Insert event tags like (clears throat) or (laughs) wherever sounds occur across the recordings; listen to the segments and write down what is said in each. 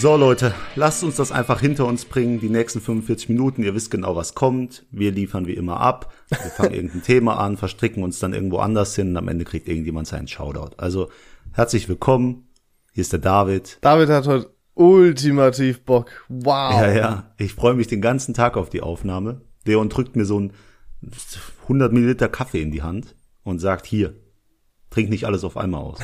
So Leute, lasst uns das einfach hinter uns bringen. Die nächsten 45 Minuten, ihr wisst genau, was kommt. Wir liefern wie immer ab. Wir fangen (laughs) irgendein Thema an, verstricken uns dann irgendwo anders hin und am Ende kriegt irgendjemand seinen Shoutout. Also herzlich willkommen. Hier ist der David. David hat heute ultimativ Bock. Wow. Ja, ja. Ich freue mich den ganzen Tag auf die Aufnahme. Leon drückt mir so ein 100 Milliliter Kaffee in die Hand und sagt, hier, trink nicht alles auf einmal aus.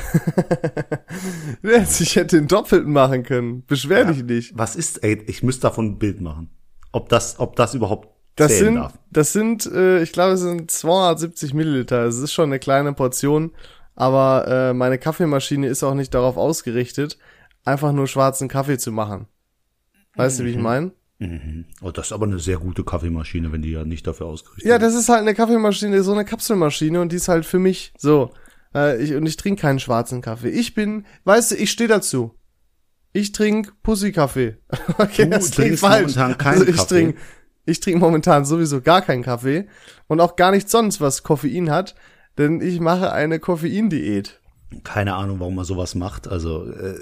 (laughs) ich hätte den Doppelten machen können. Beschwer ja, dich nicht. Was ist, ey, ich müsste davon ein Bild machen. Ob das, ob das überhaupt das sind, darf. Das sind, äh, ich glaube, es sind 270 Milliliter. Es ist schon eine kleine Portion, aber äh, meine Kaffeemaschine ist auch nicht darauf ausgerichtet, einfach nur schwarzen Kaffee zu machen. Weißt mhm. du, wie ich mhm. meine? Mhm. Oh, das ist aber eine sehr gute Kaffeemaschine, wenn die ja nicht dafür ausgerichtet ist. Ja, das ist halt eine Kaffeemaschine, so eine Kapselmaschine und die ist halt für mich so. Äh, ich, und ich trinke keinen schwarzen Kaffee. Ich bin, weißt du, ich stehe dazu. Ich trinke Pussy-Kaffee. (laughs) okay, du das trinkst falsch. also ich Kaffee. Trink, ich trinke momentan sowieso gar keinen Kaffee und auch gar nichts sonst, was Koffein hat, denn ich mache eine Koffeindiät. Keine Ahnung, warum man sowas macht. Also äh,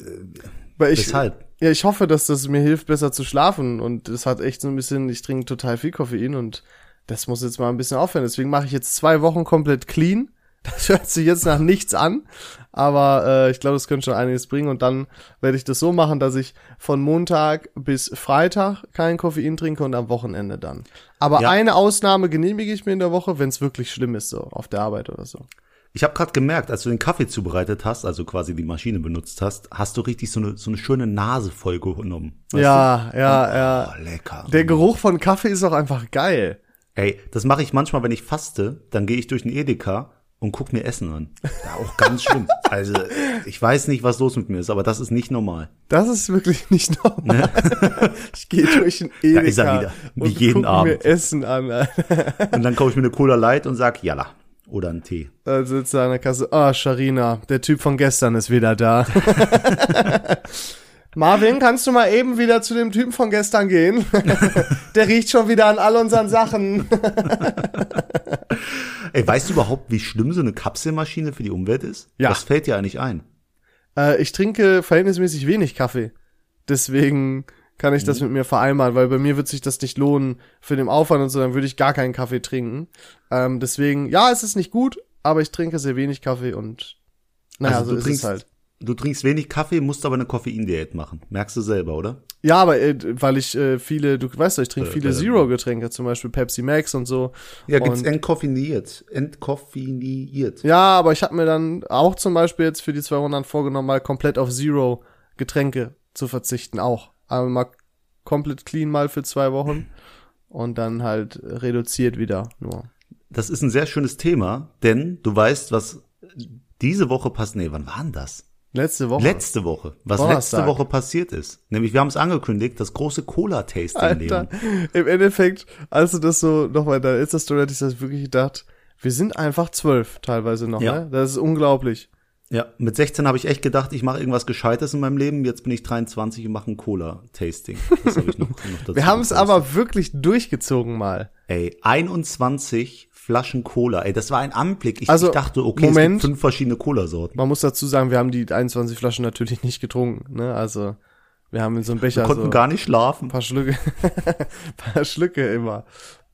Weil ich, weshalb? Ja, ich hoffe, dass das mir hilft, besser zu schlafen. Und es hat echt so ein bisschen, ich trinke total viel Koffein und das muss jetzt mal ein bisschen aufhören. Deswegen mache ich jetzt zwei Wochen komplett clean. Das hört sich jetzt nach nichts an, aber äh, ich glaube, es könnte schon einiges bringen. Und dann werde ich das so machen, dass ich von Montag bis Freitag kein Koffein trinke und am Wochenende dann. Aber ja. eine Ausnahme genehmige ich mir in der Woche, wenn es wirklich schlimm ist, so auf der Arbeit oder so. Ich habe gerade gemerkt, als du den Kaffee zubereitet hast, also quasi die Maschine benutzt hast, hast du richtig so eine, so eine schöne Nase voll genommen. Ja, du? ja, oh, ja. Lecker. Der Geruch von Kaffee ist auch einfach geil. Ey, das mache ich manchmal, wenn ich faste, dann gehe ich durch den Edeka und guck mir Essen an. Ja, auch ganz schlimm. (laughs) Also, ich weiß nicht, was los mit mir ist, aber das ist nicht normal. Das ist wirklich nicht normal. Ne? (laughs) ich gehe durch den Edeka da ist er wieder, wie und jeden guck Abend. mir Essen an. und dann kaufe ich mir eine Cola Light und sag, jalla. Oder einen Tee. Da sitzt er an der Kasse. Ah, oh, Sharina, der Typ von gestern ist wieder da. (laughs) Marvin, kannst du mal eben wieder zu dem Typen von gestern gehen? (laughs) der riecht schon wieder an all unseren Sachen. (laughs) Ey, weißt du überhaupt, wie schlimm so eine Kapselmaschine für die Umwelt ist? Ja. Das fällt dir eigentlich ein. Äh, ich trinke verhältnismäßig wenig Kaffee. Deswegen kann ich das mhm. mit mir vereinbaren, weil bei mir wird sich das nicht lohnen für den Aufwand und so, dann würde ich gar keinen Kaffee trinken. Ähm, deswegen, ja, es ist nicht gut, aber ich trinke sehr wenig Kaffee und naja, also so ist trinkst, es halt. Du trinkst wenig Kaffee, musst aber eine Koffeindiät machen. Merkst du selber, oder? Ja, aber äh, weil ich äh, viele, du weißt doch, ich trinke äh, viele äh, Zero-Getränke, zum Beispiel Pepsi Max und so. Ja, gibt's und, entkoffiniert. Entkoffiniert. Ja, aber ich habe mir dann auch zum Beispiel jetzt für die zwei Runden vorgenommen, mal komplett auf Zero-Getränke zu verzichten, auch. Aber mal komplett clean mal für zwei Wochen und dann halt reduziert wieder nur. Das ist ein sehr schönes Thema, denn du weißt, was diese Woche passt. Nee, wann war denn das? Letzte Woche. Letzte Woche. Was Donnerstag. letzte Woche passiert ist. Nämlich, wir haben es angekündigt, das große Cola-Tasting, Leon. Im Endeffekt, als du das so nochmal da ist das Story, hatte ich das wirklich gedacht, wir sind einfach zwölf teilweise noch, ja. ne? Das ist unglaublich. Ja, mit 16 habe ich echt gedacht, ich mache irgendwas Gescheites in meinem Leben. Jetzt bin ich 23 und mache ein Cola-Tasting. Das hab ich noch, noch (laughs) dazu Wir haben es aber wirklich durchgezogen mal. Ey, 21 Flaschen Cola. Ey, das war ein Anblick. Ich, also, ich dachte, okay, Moment, es gibt fünf verschiedene Cola-Sorten. Man muss dazu sagen, wir haben die 21 Flaschen natürlich nicht getrunken. Ne? Also wir haben in so einem Becher wir konnten so gar nicht schlafen. Ein paar Schlücke, (laughs) paar Schlücke immer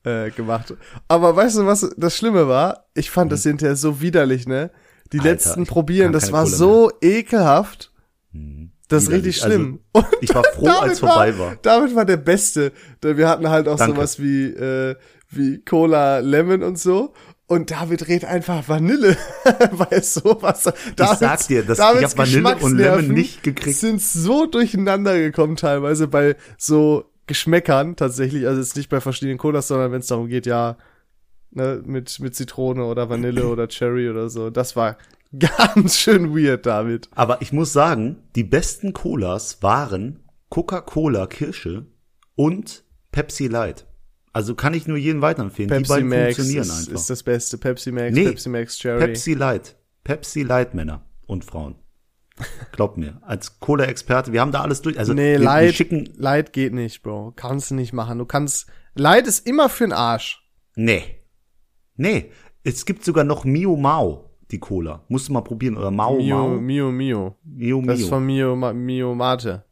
äh, gemacht. Aber weißt du, was das Schlimme war? Ich fand hm. das hinterher so widerlich, ne? Die Alter, letzten probieren, das war Cola so mehr. ekelhaft. Hm. Das ist richtig also, schlimm. (laughs) Also, ich war froh, als vorbei war. David war der Beste. Wir hatten halt auch Danke. sowas wie äh, wie Cola Lemon und so. Und David redet einfach Vanille, (laughs) weil sowas. Davids, ich sag dir, das, Davids ich hab Vanille und Lemon nicht gekriegt. Sind so durcheinander gekommen teilweise bei so Geschmäckern tatsächlich. Also jetzt nicht bei verschiedenen Colas, sondern wenn es darum geht, ja, ne, mit, mit Zitrone oder Vanille oder Cherry oder so. Das war (laughs) ganz schön weird, David. Aber ich muss sagen, die besten Colas waren Coca-Cola Kirsche und Pepsi Light. Also kann ich nur jeden weiterempfehlen. Pepsi die beiden Max funktionieren ist, einfach. ist das Beste. Pepsi Max, nee, Pepsi Max Cherry. Pepsi Light. Pepsi Light Männer und Frauen. Glaub mir, als Cola-Experte, wir haben da alles durch. Also nee, wir, Light, wir schicken Light geht nicht, Bro. Kannst du nicht machen. Du kannst. Light ist immer für'n Arsch. Nee. Nee. Es gibt sogar noch Mio Mao, die Cola. Musst du mal probieren. Oder Mao Mio, Mao. Mio Mio. Mio Mio. Das ist von Mio, Mio Mate.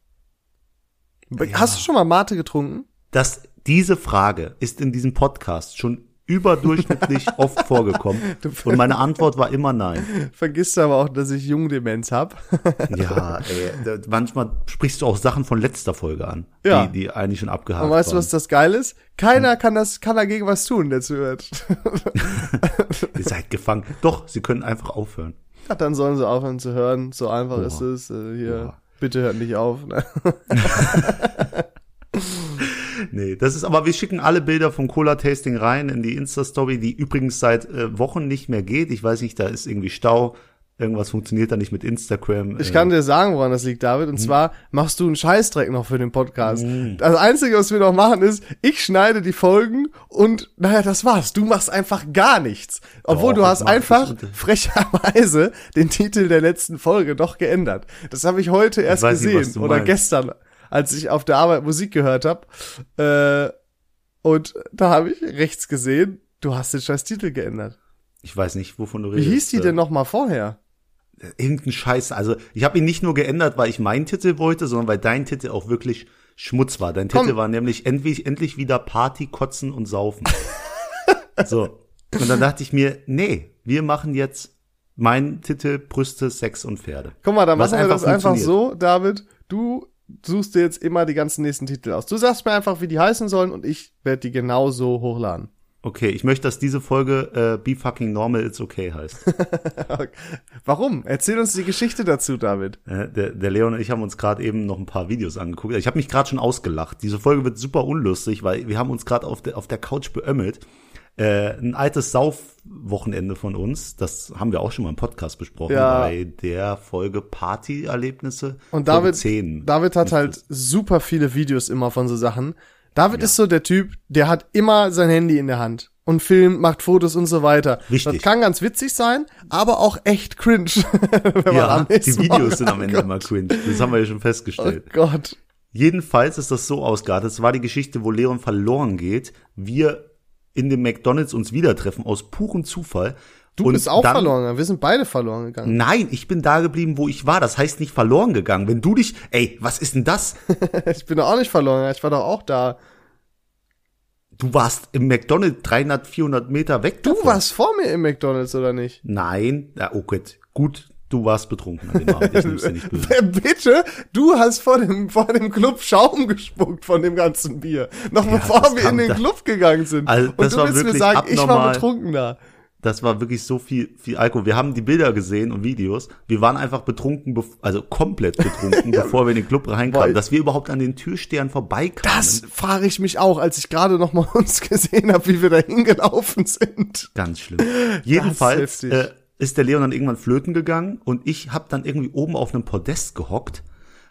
Ja. Hast du schon mal Mate getrunken? Das, diese Frage ist in diesem Podcast schon überdurchschnittlich (laughs) oft vorgekommen. Und meine Antwort war immer nein. Vergisst aber auch, dass ich Jungdemenz hab. ja, (laughs) ey, manchmal sprichst du auch Sachen von letzter Folge an, ja. die, die eigentlich schon abgehakt Und weißt du, was das geil ist? Keiner hm. kann das, kann dagegen was tun, der zuhört. (laughs) Ihr seid gefangen. Doch, sie können einfach aufhören. Ja, dann sollen sie aufhören zu hören. So einfach Boah. ist es. Äh, hier, Boah. bitte hört nicht auf. Ne? Nee, das ist, aber wir schicken alle Bilder vom Cola-Tasting rein in die Insta-Story, die übrigens seit äh, Wochen nicht mehr geht. Ich weiß nicht, da ist irgendwie Stau. Irgendwas funktioniert da nicht mit Instagram. Ich kann dir sagen, woran das liegt, David. Und hm. zwar machst du einen Scheißdreck noch für den Podcast. Hm. Das Einzige, was wir noch machen, ist, ich schneide die Folgen und naja, das war's. Du machst einfach gar nichts. Obwohl doch, du hast einfach frecherweise den Titel der letzten Folge doch geändert. Das habe ich heute erst gesehen nicht, oder meinst. gestern als ich auf der Arbeit Musik gehört habe. Äh, und da habe ich rechts gesehen, du hast den scheiß Titel geändert. Ich weiß nicht, wovon du redest. Wie hieß die denn noch mal vorher? Irgendein Scheiß. Also ich habe ihn nicht nur geändert, weil ich meinen Titel wollte, sondern weil dein Titel auch wirklich Schmutz war. Dein Komm. Titel war nämlich endlich, endlich wieder Party, Kotzen und Saufen. (laughs) so. Und dann dachte ich mir, nee, wir machen jetzt meinen Titel Brüste, Sex und Pferde. Guck mal, dann machen wir das einfach so, David. Du suchst dir jetzt immer die ganzen nächsten Titel aus. Du sagst mir einfach, wie die heißen sollen und ich werde die genauso hochladen. Okay, ich möchte, dass diese Folge äh, Be Fucking Normal It's Okay heißt. (laughs) Warum? Erzähl uns die Geschichte dazu, David. Äh, der, der Leon und ich haben uns gerade eben noch ein paar Videos angeguckt. Ich habe mich gerade schon ausgelacht. Diese Folge wird super unlustig, weil wir haben uns gerade auf der, auf der Couch beömmelt äh, ein altes Saufwochenende von uns, das haben wir auch schon mal im Podcast besprochen, ja. bei der Folge Partyerlebnisse. Und David, 10. David hat halt super viele Videos immer von so Sachen. David ja. ist so der Typ, der hat immer sein Handy in der Hand und filmt, macht Fotos und so weiter. Richtig. Das kann ganz witzig sein, aber auch echt cringe. (laughs) ja, die Videos sind am Ende oh immer cringe. Das haben wir ja schon festgestellt. Oh Gott. Jedenfalls ist das so ausgeartet. Es war die Geschichte, wo Leon verloren geht. Wir in dem McDonalds uns wieder treffen, aus purem Zufall. Du und bist auch dann, verloren Wir sind beide verloren gegangen. Nein, ich bin da geblieben, wo ich war. Das heißt nicht verloren gegangen. Wenn du dich, ey, was ist denn das? (laughs) ich bin doch auch nicht verloren. Ich war doch auch da. Du warst im McDonald's 300, 400 Meter weg. Du davon. warst vor mir im McDonald's, oder nicht? Nein. Ja, okay. Gut, Du warst betrunken an dem Abend, ich nimm's dir nicht (laughs) böse. Bitte? Du hast vor dem, vor dem Club Schaum gespuckt von dem ganzen Bier. Noch ja, bevor wir in den Club gegangen sind. Also, Und du willst mir sagen, abnormal. ich war betrunken da. Das war wirklich so viel, viel Alkohol. Wir haben die Bilder gesehen und Videos. Wir waren einfach betrunken, also komplett betrunken, (laughs) bevor wir in den Club reinkamen, dass wir überhaupt an den Türstern vorbeikamen. Das frage ich mich auch, als ich gerade noch mal (laughs) uns gesehen habe, wie wir da hingelaufen sind. Ganz schlimm. Jedenfalls äh, ist der Leon dann irgendwann flöten gegangen und ich habe dann irgendwie oben auf einem Podest gehockt,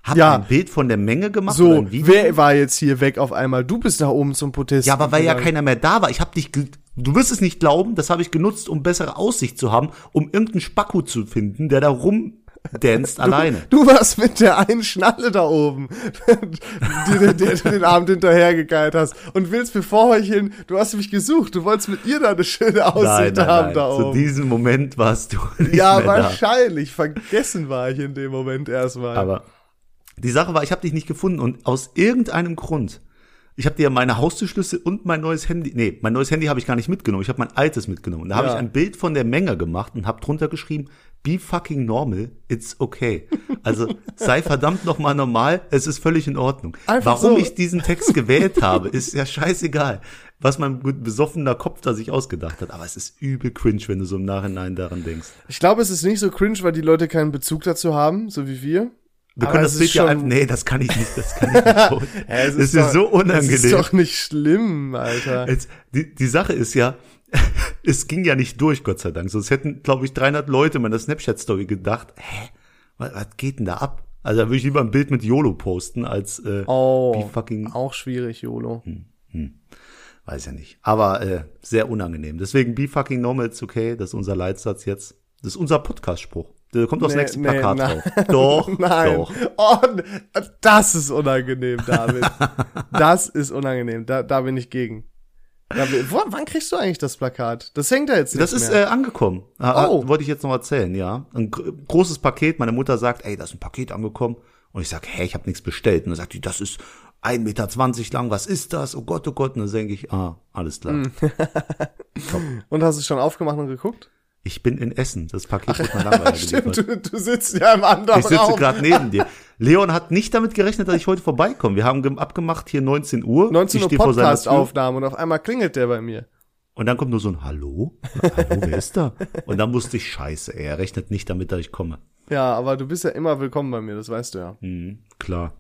habe ja. ein Bild von der Menge gemacht. So, wer war jetzt hier weg auf einmal? Du bist da oben zum Podest. Ja, aber weil gegangen. ja keiner mehr da war. Ich habe dich, du wirst es nicht glauben, das habe ich genutzt, um bessere Aussicht zu haben, um irgendeinen Spacko zu finden, der da rum danst alleine. Du warst mit der einen Schnalle da oben, die, die, die, du den Abend hinterhergegeilt hast und willst bevorheucheln, du hast mich gesucht, du wolltest mit ihr da eine schöne Aussicht nein, nein, haben nein. da oben. Zu diesem Moment warst du nicht Ja, wahrscheinlich. Da. Vergessen war ich in dem Moment erstmal. Aber die Sache war, ich habe dich nicht gefunden und aus irgendeinem Grund ich habe dir meine Haustürschlüssel und mein neues Handy, nee, mein neues Handy habe ich gar nicht mitgenommen, ich habe mein altes mitgenommen. Da ja. habe ich ein Bild von der Menge gemacht und habe drunter geschrieben, be fucking normal, it's okay. Also sei verdammt nochmal normal, es ist völlig in Ordnung. Einfach Warum so. ich diesen Text gewählt habe, ist ja scheißegal, was mein besoffener Kopf da sich ausgedacht hat. Aber es ist übel cringe, wenn du so im Nachhinein daran denkst. Ich glaube, es ist nicht so cringe, weil die Leute keinen Bezug dazu haben, so wie wir. Wir können das Bild ja einfach, nee, das kann ich nicht, das kann ich nicht. (laughs) ja, es ist, ist doch, so unangenehm. Das ist doch nicht schlimm, Alter. Jetzt, die, die Sache ist ja, (laughs) es ging ja nicht durch, Gott sei Dank. Sonst hätten, glaube ich, 300 Leute meiner Snapchat-Story gedacht, hä, was, was geht denn da ab? Also da würde ich lieber ein Bild mit YOLO posten, als äh, oh, fucking auch schwierig, YOLO. Hm, hm. Weiß ja nicht. Aber äh, sehr unangenehm. Deswegen be fucking normal, it's okay. Das ist unser Leitsatz jetzt. Das ist unser Podcast-Spruch. Der kommt aufs nee, nächste nee, Plakat drauf. (laughs) Doch, nein. Doch. Oh, das ist unangenehm, David. das ist unangenehm. Da, da bin ich gegen. Da, wo, wann kriegst du eigentlich das Plakat? Das hängt da jetzt nicht Das ist mehr. Äh, angekommen. Oh. Wollte ich jetzt noch erzählen, ja. Ein großes Paket. Meine Mutter sagt, ey, da ist ein Paket angekommen. Und ich sag, hey, ich habe nichts bestellt. Und dann sagt die, das ist 1,20 Meter lang, was ist das? Oh Gott, oh Gott. Und dann denke ich, ah, alles klar. (laughs) Mm. und hast du schon aufgemacht und geguckt? Ich bin in Essen. Das Paket wird mal langweilig (laughs) Stimmt, du, du sitzt ja im anderen Ich sitze gerade neben (laughs) dir. Leon hat nicht damit gerechnet, dass ich heute vorbeikomme. Wir haben abgemacht hier 19 Uhr. 19 Uhr Podcast-Aufnahme und auf einmal klingelt der bei mir. Und dann kommt nur so ein Hallo? Hallo, wer ist da? Und dann wusste ich, scheiße, ey, er rechnet nicht damit, dass ich komme. Ja, aber du bist ja immer willkommen bei mir, das weißt du ja. Mhm, klar.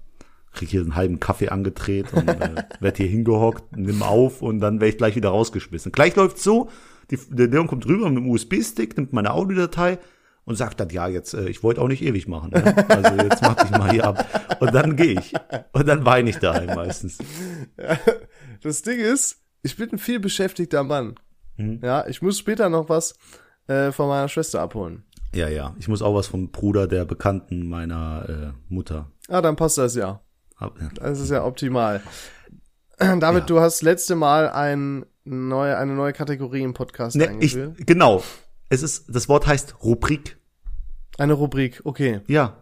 Krieg hier einen halben Kaffee angedreht und äh, werd hier hingehockt, nimm auf und dann werde ich gleich wieder rausgeschmissen. Gleich läuft's so, die, der Leon kommt rüber mit dem USB-Stick, nimmt meine Audiodatei und sagt dann, ja, jetzt, äh, ich wollte auch nicht ewig machen. Ne? Also jetzt mach dich mal hier ab. Und dann gehe ich. Und dann weine ich daheim meistens. Ja, (laughs) das Ding ist, ich bin ein viel beschäftigter Mann. Mhm. Ja, ich muss später noch was äh, von meiner Schwester abholen. Ja, ja. Ich muss auch was vom Bruder der Bekannten meiner äh, Mutter. Ah, dann passt das ja. Das ist ja optimal. (clears throat) David, ja. du hast letzte Mal ein neue, eine neue Kategorie im Podcast ne, eingeführt. Ich, genau. Es ist, das Wort heißt Rubrik. Eine Rubrik, okay. Ja.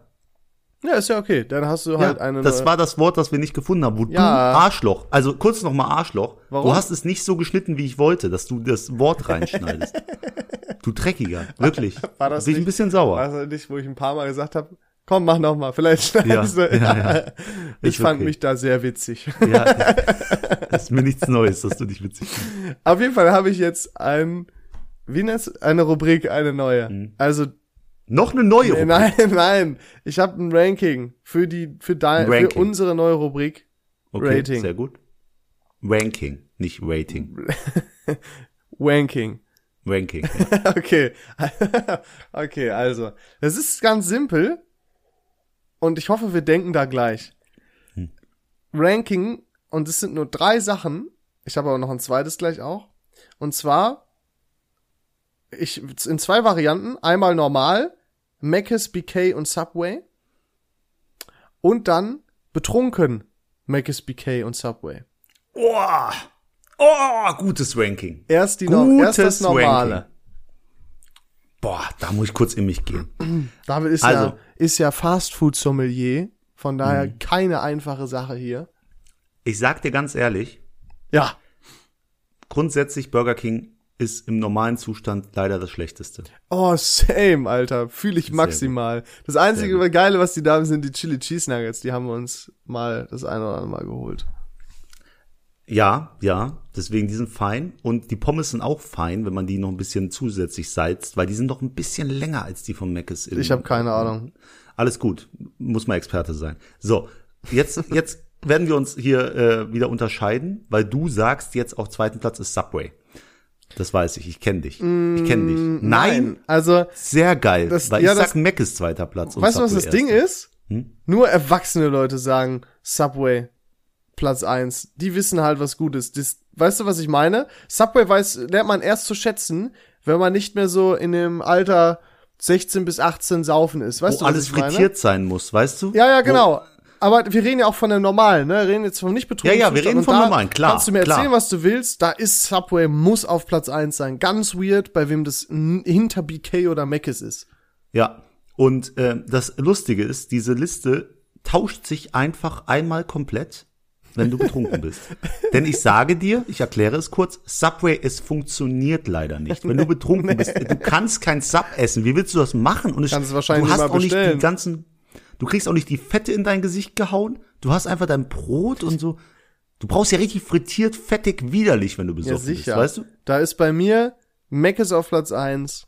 Ja, ist ja okay. Dann hast du ja, halt eine. Das war das Wort, das wir nicht gefunden haben. Wo ja. du Arschloch, also kurz noch mal Arschloch. Warum? Du hast es nicht so geschnitten, wie ich wollte, dass du das Wort reinschneidest. (laughs) du Dreckiger, wirklich. War das Bin ich ein bisschen sauer. War das nicht, wo ich ein paar Mal gesagt habe, komm, mach noch mal, vielleicht schneidest ja, du. Ja, ja. (laughs) Ich fand okay. mich da sehr witzig. (laughs) Ja, ist mir nichts Neues, dass du dich witzig findest. Auf jeden Fall habe ich jetzt ein, wie nennt's, eine Rubrik, eine neue. Mhm. Also noch eine neue Rubrik? Nein, (laughs) nein. Ich habe ein Ranking für die, für dein, für unsere neue Rubrik. Okay, Rating. sehr gut. Ranking, nicht Rating. Wanking. Ranking. Ja. okay. okay, also. Das ist ganz simpel. Und ich hoffe, wir denken da gleich. Hm. Ranking, und es sind nur drei Sachen. Ich habe aber noch ein zweites gleich auch. Und zwar ich, in zwei Varianten. Einmal normal, Mc's, BK und Subway. Und dann betrunken, Mc's, BK und Subway. Oh, oh gutes Ranking. Erst, die no erst das normale. Ranking. Boah, da muss ich kurz in mich gehen. (clears throat) David ist also, ja, ist ja Fastfood-Sommelier. Von daher mh. keine einfache Sache hier. Ich sag dir ganz ehrlich. Ja. Grundsätzlich Burger King ist im normalen Zustand leider das Schlechteste. Oh, same, Alter. Fühle ich maximal. Das einzige Geile, was die da haben, sind die Chili Cheese Nuggets. Die haben wir uns mal das eine oder andere Mal geholt. Ja, ja, deswegen die sind fein und die Pommes sind auch fein, wenn man die noch ein bisschen zusätzlich salzt, weil die sind doch ein bisschen länger als die von Mc's. Ich habe keine Ahnung. Alles gut, muss mal Experte sein. So, jetzt (laughs) jetzt werden wir uns hier äh, wieder unterscheiden, weil du sagst jetzt auf zweiten Platz ist Subway. Das weiß ich, ich kenne dich. Ich kenne dich. Mm, nein, nein, also sehr geil, das, weil ja, ich sag Mac ist zweiter Platz. weißt du, was das erster. Ding ist? Hm? Nur erwachsene Leute sagen Subway Platz eins. Die wissen halt, was gut ist. Das, weißt du, was ich meine? Subway weiß, lernt man erst zu schätzen, wenn man nicht mehr so in dem Alter 16 bis 18 saufen ist. Weißt Wo du, alles frittiert sein muss, weißt du? Ja, ja, genau. Wo aber wir reden ja auch von der normalen, ne? Wir reden jetzt vom nicht betrunkenen. Ja, ja, wir reden vom normalen, klar. Kannst du mir klar. erzählen, was du willst? Da ist Subway muss auf Platz eins sein. Ganz weird, bei wem das hinter BK oder Mc's ist. Ja. Und äh, das Lustige ist, diese Liste tauscht sich einfach einmal komplett, wenn du betrunken bist. Denn ich sage dir, ich erkläre es kurz, Subway, es funktioniert leider nicht. Wenn du betrunken nee. bist, du kannst kein Sub essen. Wie willst du das machen? Und es, kannst es wahrscheinlich du hast auch bestellen. nicht die ganzen Du kriegst auch nicht die Fette in dein Gesicht gehauen. Du hast einfach dein Brot und so. Du brauchst ja richtig frittiert, fettig, widerlich, wenn du besoffen ja, sicher. bist, weißt du? Da ist bei mir Mc's auf Platz eins,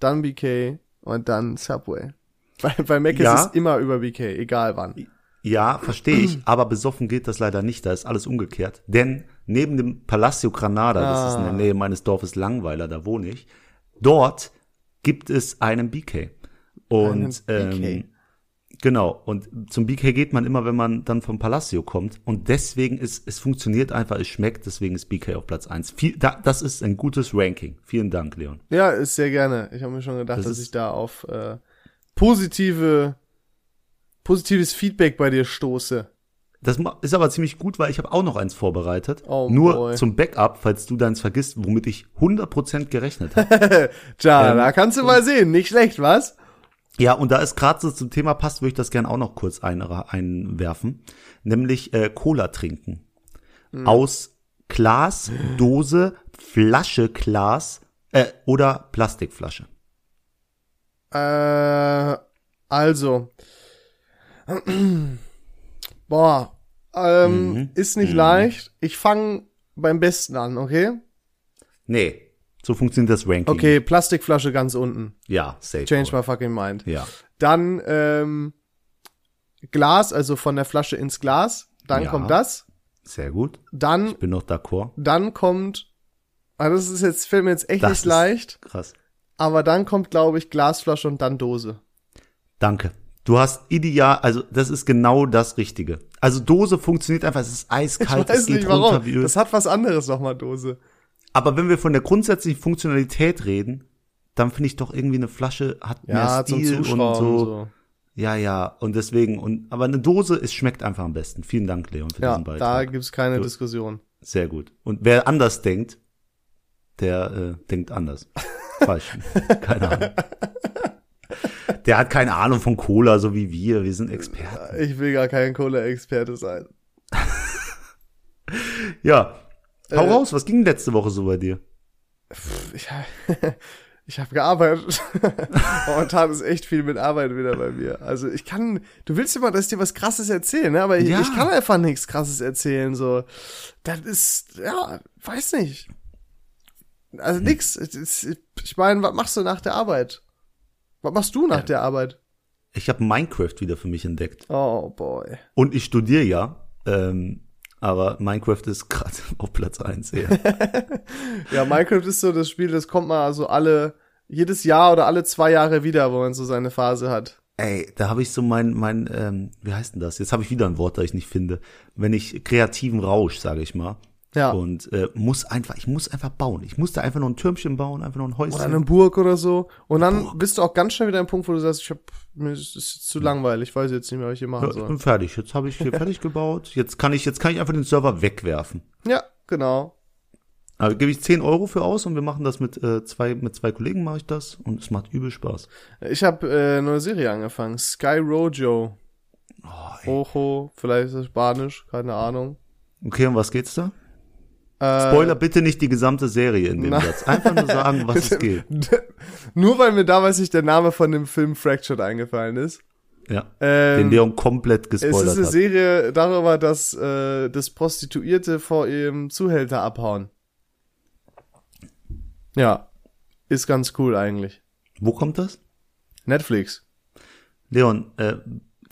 dann BK und dann Subway. (laughs) Bei, bei Mc's ja. ist immer über BK, egal wann. Ja, verstehe ich, (clears throat) aber besoffen geht das leider nicht, da ist alles umgekehrt. Denn neben dem Palacio Granada, ah. das ist in der ah. Nähe meines Dorfes Langweiler, da wohne ich, dort gibt es einen BK. Und einen BK. Ähm, Genau. Und zum BK geht man immer, wenn man dann vom Palacio kommt. Und deswegen ist, es funktioniert einfach, es schmeckt, deswegen ist BK auf Platz eins. Viel, da, das ist ein gutes Ranking. Vielen Dank, Leon. Ja, ist sehr gerne. Ich habe mir schon gedacht, das dass ich da auf äh, positive, positives Feedback bei dir stoße. Das ist aber ziemlich gut, weil ich habe auch noch eins vorbereitet. Oh, Nur boy. zum Backup, falls du deins vergisst, womit ich 100% gerechnet habe. (laughs) Tja, ähm, da kannst du mal sehen. Nicht schlecht, was? Ja, und da es gerade so zum Thema passt, würde ich das gerne auch noch kurz ein, einwerfen. Nämlich äh, Cola trinken. Mhm. Aus Glas, Dose, Flasche, Glas äh, oder Plastikflasche. Äh, also. (clears throat) Boah. Ähm, mhm. Ist nicht mhm. leicht. Ich fange beim Besten an, okay? Nee. So funktioniert das Ranking. Okay, Plastikflasche ganz unten. Ja, safe. Change my fucking mind. Ja. Dann ähm, Glas, also von der Flasche ins Glas. Dann ja. kommt das. Sehr gut. Dann. Ich bin noch d'accord. Dann kommt. Also das ist jetzt, fällt mir jetzt echt das nicht leicht. Krass. Aber dann kommt, glaube ich, Glasflasche und dann Dose. Danke. Du hast ideal, also das ist genau das Richtige. Also Dose funktioniert einfach, es ist eiskalt, ich weiß es geht nicht warum. runter wie Öl. Das hat was anderes nochmal Dose. Aber wenn wir von der grundsätzlichen Funktionalität reden, dann finde ich doch irgendwie eine Flasche hat ja, mehr Stil und so. und so. Ja, ja, und deswegen und aber eine Dose, es schmeckt einfach am besten. Vielen Dank, Leon, für ja, diesen Beitrag. Da gibt's keine du, Diskussion. Sehr gut. Und wer anders denkt, der äh, denkt anders. (laughs) Falsch. keine Ahnung. Der hat keine Ahnung von Cola, so wie wir. Wir sind Experten. Ich will gar kein Cola-Experte sein. (laughs) ja, Hau äh, raus, was ging letzte Woche so bei dir? Ich, (laughs) ich habe gearbeitet. (laughs) Momentan ist echt viel mit Arbeit wieder bei mir. Also ich kann, du willst immer, dass ich dir was Krasses erzählen, ne? aber ich, ja. ich kann einfach nichts Krasses erzählen. So, das ist, ja, weiß nicht. Also hm. nix. Ich meine, was machst du nach der Arbeit? Was machst du nach ja. der Arbeit? Ich habe Minecraft wieder für mich entdeckt. Oh boy. Und ich studiere ja. Ähm, aber Minecraft ist (laughs) gerade auf Platz eins eher. (laughs) ja, Minecraft ist so das Spiel, das kommt mal so alle, jedes Jahr oder alle zwei Jahre wieder, wo man so seine Phase hat. Ey, da habe ich so mein, mein, ähm, wie heißt denn das? Jetzt habe ich wieder ein Wort, das ich nicht finde. Wenn ich kreativen Rausch, sage ich mal. Ja. Und äh, muss einfach, ich muss einfach bauen. Ich musste einfach nur ein Türmchen bauen, einfach nur ein Häuschen. Oder eine Burg oder so. Und dann Burg. bist du auch ganz schnell wieder ein Punkt, wo du sagst, ich hab, mir ist, ist zu langweilig, ich weiß jetzt nicht mehr, was ich hier machen soll. Ich bin fertig. Jetzt habe ich hier (laughs) fertig gebaut. Jetzt kann ich, jetzt kann ich einfach den Server wegwerfen. Ja, genau. Aber gebe ich 10 Euro für aus und wir machen das mit äh, zwei, mit zwei Kollegen mache ich das und es macht übel Spaß. Ich habe äh, eine neue Serie angefangen, Sky Rojo. Oh, Ojo, vielleicht ist das Spanisch, keine Ahnung. Okay, um was geht's da? Äh, Spoiler bitte nicht die gesamte Serie in dem na, Satz. Einfach nur sagen, was (laughs) es geht. (laughs) Nur weil mir damals nicht der Name von dem Film Fractured eingefallen ist. Ja. Ähm, den Leon komplett gespoilert hat. Es ist eine hat. Serie darüber, dass äh, das Prostituierte vor ihrem Zuhälter abhauen. Ja. Ist ganz cool eigentlich. Wo kommt das? Netflix. Leon, äh,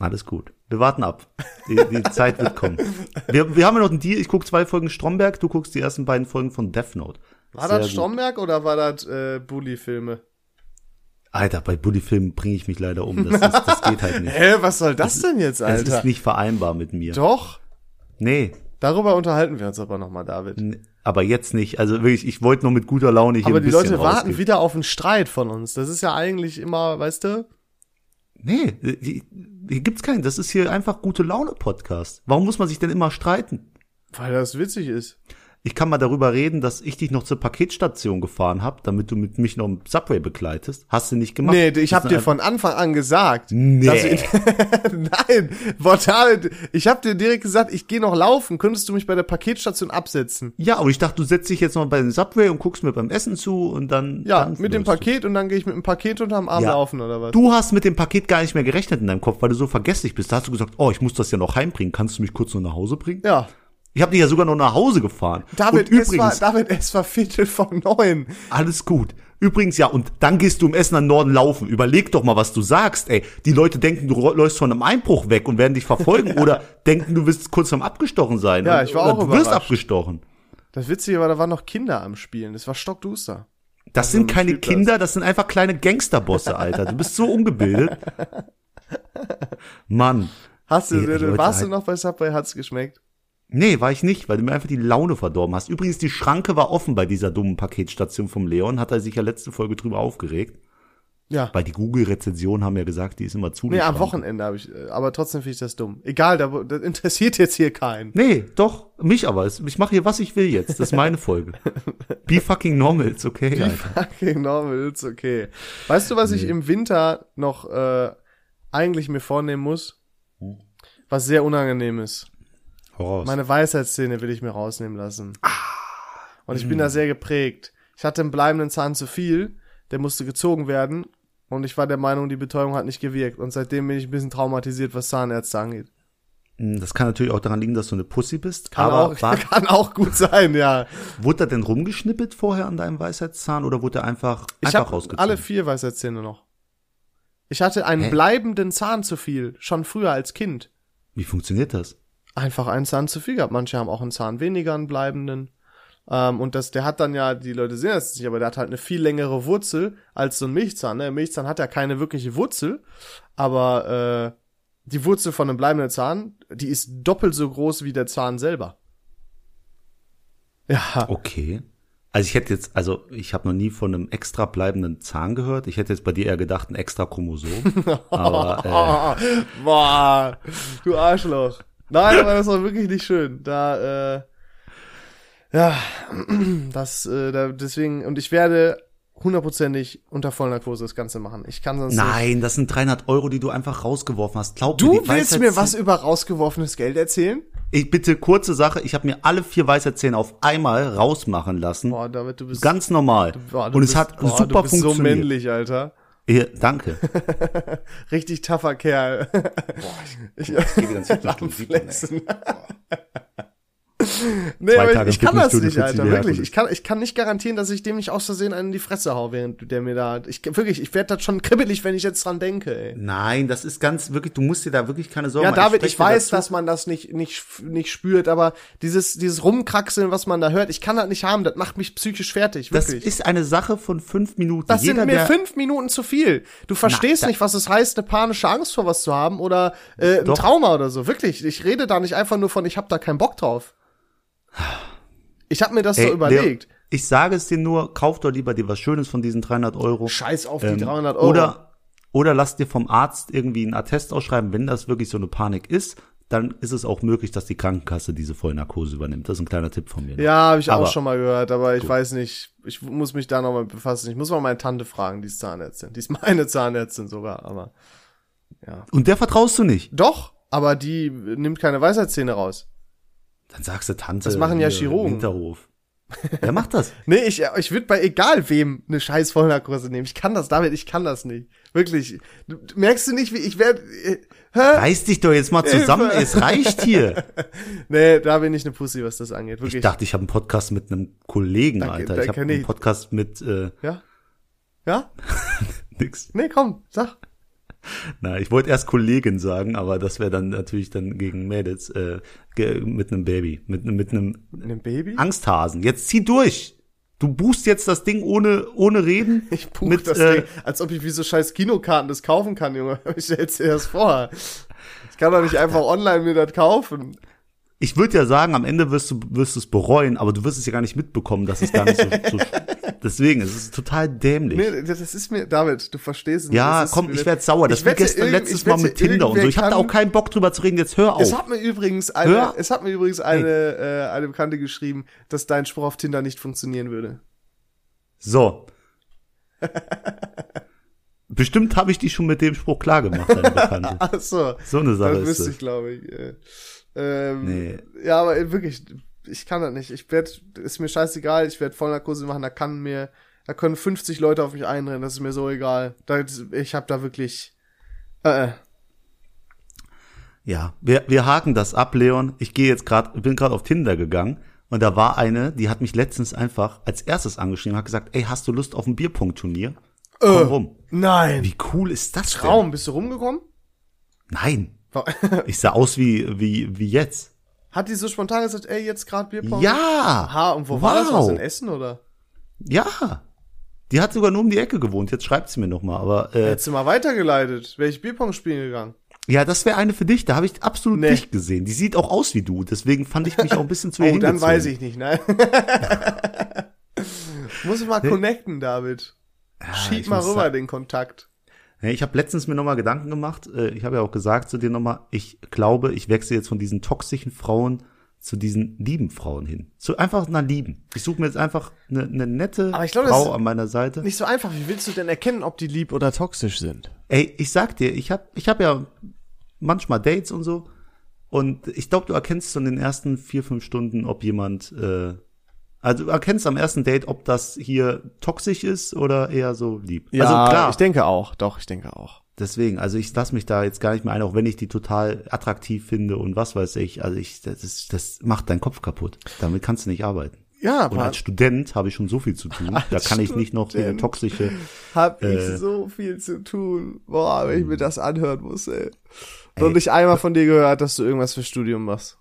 Alles gut. Wir warten ab. Die, die (laughs) Zeit wird kommen. Wir, wir haben ja noch einen Deal. Ich gucke zwei Folgen Stromberg, du guckst die ersten beiden Folgen von Death Note. War Sehr das Stromberg gut. oder war das äh, Bully-Filme? Alter, bei Bully-Filmen bringe ich mich leider um. Das, ist, das geht halt nicht. (laughs) Hä, was soll das, das denn jetzt, Alter? Das ist nicht vereinbar mit mir. Doch. Nee. Darüber unterhalten wir uns aber nochmal, David. aber jetzt nicht. Also wirklich, ich wollte nur mit guter Laune hier Aber die Leute warten wieder auf einen Streit von uns. Das ist ja eigentlich immer, weißt du? Nee, die, hier gibt's keinen. Das ist hier einfach gute Laune Podcast. Warum muss man sich denn immer streiten? Weil das witzig ist ich kann mal darüber reden, dass ich dich noch zur Paketstation gefahren habe, damit du mit mich noch im Subway begleitest. Hast du nicht gemacht? Nee, ich habe dir von Anfang an gesagt. Nee. (laughs) Nein, Portal, ich habe dir direkt gesagt, ich gehe noch laufen, könntest du mich bei der Paketstation absetzen? Ja, aber ich dachte, du setzt dich jetzt noch bei den Subway und guckst mir beim Essen zu und dann Ja, dann mit dem Paket und dann gehe ich mit dem Paket unterm Arm ja. laufen oder was? Du hast mit dem Paket gar nicht mehr gerechnet in deinem Kopf, weil du so vergesslich bist. Da hast du gesagt, oh, ich muss das ja noch heimbringen. Kannst du mich kurz nur nach Hause bringen? Ja. Ich habe dich ja sogar noch nach Hause gefahren. David, und übrigens, es war, David, es war Viertel von neun. Alles gut. Übrigens, ja, und dann gehst du im Essen an Norden laufen. Überleg doch mal, was du sagst, ey. Die Leute denken, du läufst von einem Einbruch weg und werden dich verfolgen (laughs) ja. oder denken, du wirst kurz am abgestochen sein. Ja, ich war auch Du wirst abgestochen. Das Witzige war, da waren noch Kinder am Spielen. Das war stockduster. Das also sind keine Kinder, das sind einfach kleine Gangsterbosse, Alter. Du bist so ungebildet. (laughs) Mann. Hast du, ey, warst du noch bei Subway? Hat's geschmeckt? Nee, war ich nicht, weil du mir einfach die Laune verdorben hast. Übrigens, die Schranke war offen bei dieser dummen Paketstation vom Leon, hat er sich ja letzte Folge drüber aufgeregt. Ja. Weil die Google-Rezensionen haben ja gesagt, die ist immer zu. Nee, am. Wochenende habe ich, äh, aber trotzdem finde ich das dumm. Egal, da, das interessiert jetzt hier keinen. Nee, doch, mich aber. Ich mache hier, was ich will jetzt. Das ist meine Folge. (laughs) Be fucking normal, it's okay, Alter. Fucking normal, it's okay. Weißt du, was ich im Winter noch äh, eigentlich mir vornehmen muss? Was sehr unangenehm ist. Voraus. Meine Weisheitszähne will ich mir rausnehmen lassen. Und ich bin da sehr geprägt. Ich hatte einen bleibenden Zahn zu viel, der musste gezogen werden. Und ich war der Meinung, die Betäubung hat nicht gewirkt. Und seitdem bin ich ein bisschen traumatisiert, was Zahnärzte angeht. Hm, Das kann natürlich auch daran liegen, dass du eine Pussy bist. Kann, aber auch, (laughs) war, kann auch gut sein, ja. wurde er denn rumgeschnippelt vorher an deinem Weisheitszahn oder wurde er einfach, Ich einfach habe rausgezogen? alle vier Weisheitszähne noch. Ich hatte einen Hä? bleibenden Zahn zu viel, schon früher als Kind. Wie funktioniert das? Einfach einen Zahn zu viel gehabt. Manche haben auch einen Zahn weniger, einen bleibenden. Ähm, und das, der hat dann ja, die Leute sehen das nicht, aber der hat halt eine viel längere Wurzel als so ein Milchzahn. Ne? Der Milchzahn hat ja keine wirkliche Wurzel, aber äh, die Wurzel von einem bleibenden Zahn, die ist doppelt so groß wie der Zahn selber. Ja, Okay. Also ich hätte jetzt, also ich habe noch nie von einem extra bleibenden Zahn gehört. Ich hätte jetzt bei dir eher gedacht, ein extra Chromosom. (laughs) aber äh, Boah, du Arschloch. Nein, aber das war wirklich nicht schön. Da, äh, ja, (clears throat) das, äh, da, deswegen, und ich werde hundertprozentig unter Vollnarkose das Ganze machen. Ich kann sonst nicht. nein, das sind 300 Euro, die du einfach rausgeworfen hast. Glaub Du mir, willst mir was über rausgeworfenes Geld erzählen? Ich bitte kurze Sache. Ich habe mir alle vier Weisheitszähne auf einmal rausmachen lassen. Boah, David, du bist Ganz normal. boah, du Und bist, es hat boah, super du bist so funktioniert. männlich, Alter. Ja, danke. (laughs) Richtig tougher Kerl. ich, (laughs) Flessen. (laughs) Nee, Zwei aber ich, ich kann das nicht, Alter, wirklich. Ich kann, ich kann nicht garantieren, dass ich dem nicht aus Versehen einen in die Fresse hau, während der mir da, ich, wirklich, ich werde das schon kribbelig, wenn ich jetzt dran denke, ey. Nein, das ist ganz wirklich, du musst dir da wirklich keine Sorgen Ja, machen. David, ich dir weiß, dazu. dass man das nicht, nicht, nicht spürt, aber dieses, dieses Rumkraxeln, was man da hört, ich kann das nicht haben, das macht mich psychisch fertig, Das wirklich. ist eine Sache von fünf Minuten. Das Jeder, sind mir fünf Minuten zu viel. Du verstehst da- nicht, was es heißt, eine panische Angst vor was zu haben oder äh, ein Doch. Trauma oder so. Wirklich, ich rede da nicht einfach nur von, ich hab da keinen Bock drauf. Ich hab mir das Ey, so überlegt. Der, ich sage es dir nur, kauf doch lieber dir was Schönes von diesen 300 Euro. Scheiß auf die Ähm, 300 Euro. Oder, oder lass dir vom Arzt irgendwie einen Attest ausschreiben, wenn das wirklich so eine Panik ist, dann ist es auch möglich, dass die Krankenkasse diese Vollnarkose übernimmt. Das ist ein kleiner Tipp von mir. noch. ja, habe ich Aber- auch schon mal gehört, aber ich weiß nicht. Ich muss mich da nochmal befassen. Ich muss mal meine Tante fragen, die ist Zahnärztin. Die ist meine Zahnärztin sogar, aber ja. Und der vertraust du nicht. Doch, aber die nimmt keine Weisheitszähne raus. Dann sagst du Tante. Das machen ja Chirurgen. Hinterhof. Wer macht das? (laughs) Nee, ich, ich würde bei egal wem eine scheiß Vollnarkose nehmen. Ich kann das, David, ich kann das nicht. Wirklich. Du, merkst du nicht, wie ich werde. Äh? Reiß dich doch jetzt mal zusammen, es reicht hier. (laughs) Nee, da bin ich eine Pussy, was das angeht. Wirklich. Ich dachte, ich habe einen Podcast mit einem Kollegen, Da- Alter. da Ich habe einen Podcast mit äh, ja? Ja? (laughs) nix. Nee, komm, sag. (laughs) Na, ich wollte erst Kollegin sagen, aber das wäre dann natürlich dann gegen Mädels äh, ge- mit einem Baby, mit, mit einem Ein Baby? Angsthasen. Jetzt zieh durch. Du buchst jetzt das Ding ohne ohne reden. (laughs) Ich buch mit, das äh, Ding, als ob ich wie so scheiß Kinokarten das kaufen kann, Junge. (laughs) Ich stell's dir das vor. Ich kann doch nicht einfach online mir das kaufen. Ich würde ja sagen, am Ende wirst du wirst du es bereuen, aber du wirst es ja gar nicht mitbekommen, dass es gar nicht so, so (laughs) deswegen, es ist total dämlich. Nee, das ist mir, David, du verstehst es nicht. ja, das komm, mir- ich werde sauer. Das wette, gestern letztes Mal mit Tinder und so. Ich habe da auch keinen Bock drüber zu reden. Jetzt hör auf. Es hat mir übrigens eine, Hör. es hat mir übrigens eine, äh, eine Bekannte geschrieben, dass dein Spruch auf Tinder nicht funktionieren würde. So. (laughs) Bestimmt habe ich die schon mit dem Spruch klar gemacht, deine Bekannte. Ach so. So eine Sache Das ist wüsste es. ich, glaube ich. Äh, ähm, Nee. Ja, aber äh, wirklich, ich kann das nicht. Ich werd, ist mir scheißegal, ich werde Vollnarkose machen, da kann mir, da können 50 Leute auf mich einrennen, das ist mir so egal. Da, ich habe da wirklich, äh, äh. Ja, wir, wir haken das ab, Leon. Ich gehe jetzt gerade, bin gerade auf Tinder gegangen und da war eine, die hat mich letztens einfach als erstes angeschrieben, hat gesagt, ey, hast du Lust auf ein Bierpunktturnier? Komm Äh. rum. Nein. Wie cool ist das denn? Traum, bist du rumgekommen? Nein. Ich sah aus wie, wie, wie jetzt. Hat die so spontan gesagt, ey, jetzt gerade Bierpong? Ja. Aha, und wo war das? Wow. Was in Essen oder? Ja. Die hat sogar nur um die Ecke gewohnt. Jetzt schreibt sie mir noch mal. Aber äh, Hättest du mal weitergeleitet, wäre ich Bierpong spielen gegangen. Ja, das wäre eine für dich. Da habe ich absolut nee. dich gesehen. Die sieht auch aus wie du. Deswegen fand ich mich auch ein bisschen zu ihr (laughs) Oh, dann weiß ich nicht, nein. (laughs) Muss ich mal connecten, David. Ja, Schieb mal rüber den Kontakt. Ich habe letztens mir nochmal Gedanken gemacht. Äh, ich habe ja auch gesagt zu dir nochmal, ich glaube, ich wechsle jetzt von diesen toxischen Frauen zu diesen lieben Frauen hin. Zu einfach einer lieben. Ich suche mir jetzt einfach eine, eine nette glaub, Frau an meiner Seite. Nicht so einfach. Wie willst du denn erkennen, ob die lieb oder toxisch sind? Ey, ich sag dir, ich habe ich hab ja manchmal Dates und so. Und ich glaube, du erkennst so in den ersten vier, fünf Stunden, ob jemand, äh, also du erkennst am ersten Date, ob das hier toxisch ist oder eher so lieb. Ja, also klar. ich denke auch. Doch, ich denke auch. Deswegen, also ich lasse mich da jetzt gar nicht mehr ein, auch wenn ich die total attraktiv finde und was weiß ich. Also ich, das, das macht deinen Kopf kaputt. Damit kannst du nicht arbeiten. Ja, und als Student habe ich schon so viel zu tun. Da kann Student ich nicht noch eine toxische. Hab äh, ich so viel zu tun. Boah, wenn ich mir das anhören muss, ey. ey und ich einmal von dir gehört, dass du irgendwas für Studium machst.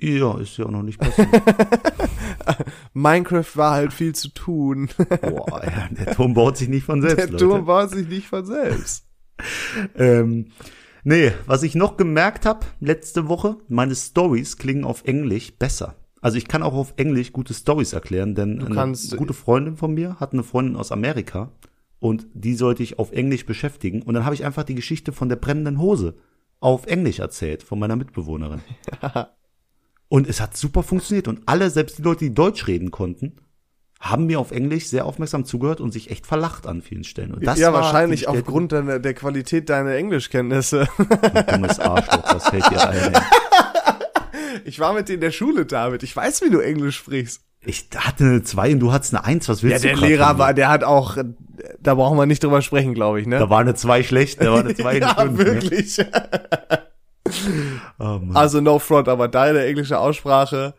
Ja, ist ja auch noch nicht passiert. (laughs) Minecraft war halt viel zu tun. Boah, ja, der Turm baut sich nicht von selbst. Der Leute. Turm baut sich nicht von selbst. (laughs) ähm, nee, was ich noch gemerkt habe letzte Woche, meine Stories klingen auf Englisch besser. Also ich kann auch auf Englisch gute Stories erklären, denn eine gute Freundin von mir hat eine Freundin aus Amerika und die sollte ich auf Englisch beschäftigen und dann habe ich einfach die Geschichte von der brennenden Hose auf Englisch erzählt von meiner Mitbewohnerin. (laughs) und es hat super funktioniert und alle, selbst die Leute, die Deutsch reden konnten, haben mir auf Englisch sehr aufmerksam zugehört und sich echt verlacht an vielen Stellen. Und das ja, wahrscheinlich aufgrund deiner, der Qualität deiner Englischkenntnisse. dummes Arschloch, was fällt dir ein? (laughs) Ich war mit dir in der Schule, David. Ich weiß, wie du Englisch sprichst. Ich hatte eine 2 und du hattest eine 1. Was willst ja, du? Ja, der Lehrer war, der hat auch, da brauchen wir nicht drüber sprechen, glaube ich, ne? Da war eine 2 schlecht, da war eine (laughs) 2 Ja, fünf, ne? wirklich. Ne? (laughs) (laughs) oh, also no front, aber deine englische Aussprache.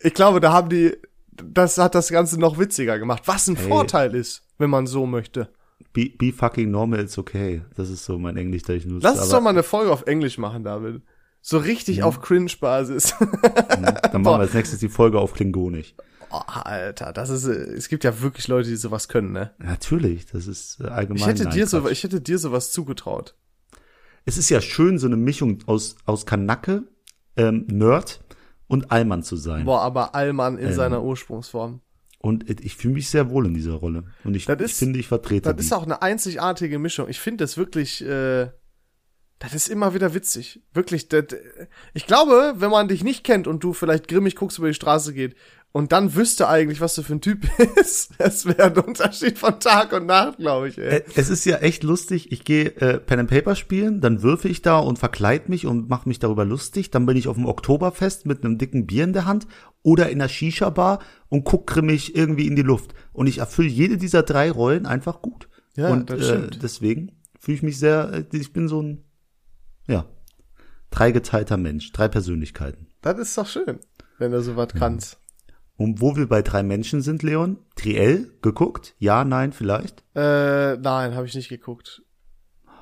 Ich glaube, da haben die, das hat das Ganze noch witziger gemacht. Was ein hey. Vorteil ist, wenn man so möchte. Be, be fucking normal, it's okay. Das ist so mein Englisch, da ich nutze. Lass uns doch mal eine Folge auf Englisch machen, David. So richtig mhm. auf Cringe-Basis. Dann machen wir als nächstes die Folge auf Klingonisch. (laughs) Oh, Alter, das ist, es gibt ja wirklich Leute, die sowas können, ne? Natürlich, das ist allgemein. Ich hätte dir so, ich hätte dir sowas zugetraut. Es ist ja schön, so eine Mischung aus, aus Kanacke, ähm, Nerd und Allmann zu sein. Boah, aber Allmann in ähm, seiner Ursprungsform. Und ich fühle mich sehr wohl in dieser Rolle. Und ich, ist, ich finde, ich vertrete Das die. ist auch eine einzigartige Mischung. Ich finde das wirklich, äh, das ist immer wieder witzig. Wirklich, das, ich glaube, wenn man dich nicht kennt und du vielleicht grimmig guckst über die Straße geht und dann wüsste eigentlich, was du für ein Typ (laughs) bist, es wäre ein Unterschied von Tag und Nacht, glaube ich. Ey. Es ist ja echt lustig. Ich gehe äh, Pen and Paper spielen, dann würfe ich da und verkleid mich und mache mich darüber lustig. Dann bin ich auf dem Oktoberfest mit einem dicken Bier in der Hand oder in der Shisha-Bar und guck grimmig irgendwie in die Luft. Und ich erfülle jede dieser drei Rollen einfach gut. Ja, und das stimmt. Äh, deswegen fühle ich mich sehr, äh, ich bin so ein ja. Dreigeteilter Mensch, drei Persönlichkeiten. Das ist doch schön, wenn du sowas ja. kannst. Und wo wir bei drei Menschen sind, Leon, Triell geguckt? Ja, nein, vielleicht? Äh, nein, habe ich nicht geguckt.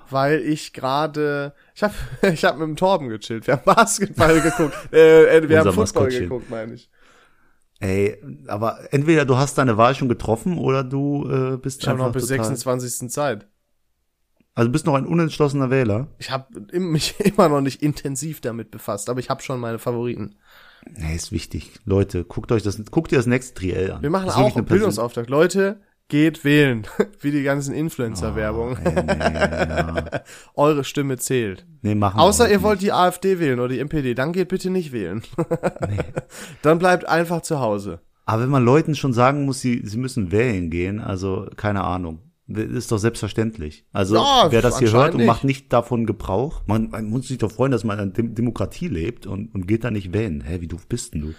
Weil ich gerade, ich habe (laughs) ich hab mit dem Torben gechillt. Wir haben Basketball geguckt. (laughs) Äh, äh wir haben Fußball geguckt, meine ich. Ey, aber entweder du hast deine Wahl schon getroffen oder du äh, bist ich einfach noch bis 26. Zeit. Also bist noch ein unentschlossener Wähler? Ich habe (laughs) mich immer noch nicht intensiv damit befasst, aber ich habe schon meine Favoriten. Nee, ist wichtig. Leute, guckt euch das, guckt ihr das nächste Triell an. Wir machen auch einen Bildungsauftrag. Leute, geht wählen. (laughs) Wie die ganzen Influencer-Werbung. Oh, nee, ja. (laughs) Eure Stimme zählt. Nee, machen Außer ihr wollt die AfD wählen oder die MPD, dann geht bitte nicht wählen. nee. (laughs) Dann bleibt einfach zu Hause. Aber wenn man Leuten schon sagen muss, sie, sie müssen wählen gehen, also keine Ahnung. Das ist doch selbstverständlich. Also ja, wer das hier hört und macht nicht davon Gebrauch, man, man muss sich doch freuen, dass man in Dem Demokratie lebt und, und geht da nicht wählen. Hä, wie doof bist denn du?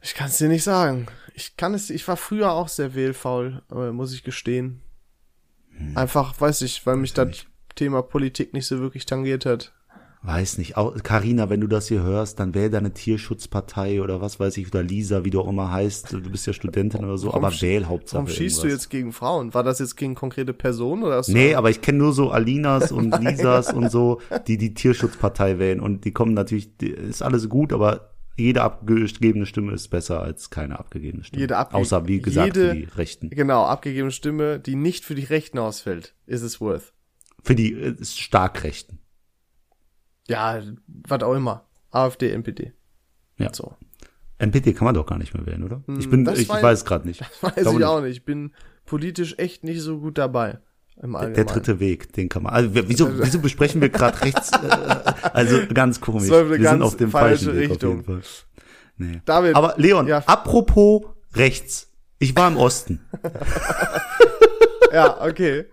Ich kann es dir nicht sagen. Ich kann es, ich war früher auch sehr wählfaul, muss ich gestehen. Hm. Einfach, weiß ich, weil mich das Thema Politik nicht so wirklich tangiert hat weiß nicht, Karina, wenn du das hier hörst, dann wähl deine Tierschutzpartei oder was weiß ich, oder Lisa, wie du auch immer heißt. Du bist ja Studentin oder so, warum aber wähl Hauptsache. Warum schießt irgendwas. du jetzt gegen Frauen? War das jetzt gegen konkrete Personen oder? Hast nee, aber ich kenne nur so Alinas und (laughs) Lisas und so, die die Tierschutzpartei wählen und die kommen natürlich, die, ist alles gut, aber jede abgegebene Stimme ist besser als keine abgegebene Stimme. Jede abge Außer, wie gesagt, jede, für die Rechten. Genau, abgegebene Stimme, die nicht für die Rechten ausfällt, ist es worth. Für die äh, stark Rechten. Ja, was auch immer. AfD, NPD. Ja. So. NPD kann man doch gar nicht mehr wählen, oder? Ich bin, das ich weiß, weiß gerade nicht. (laughs) Das weiß ich, ich auch nicht. Ich bin politisch echt nicht so gut dabei. Der, der, dritte Weg, den kann man. Also wieso, (laughs) wieso besprechen wir gerade rechts? (laughs) Äh, also ganz komisch. wir ganz sind auf dem falschen Weg Richtung. auf jeden Fall. Nee. David, Aber Leon, ja. apropos rechts. Ich war im Osten. ja, okay.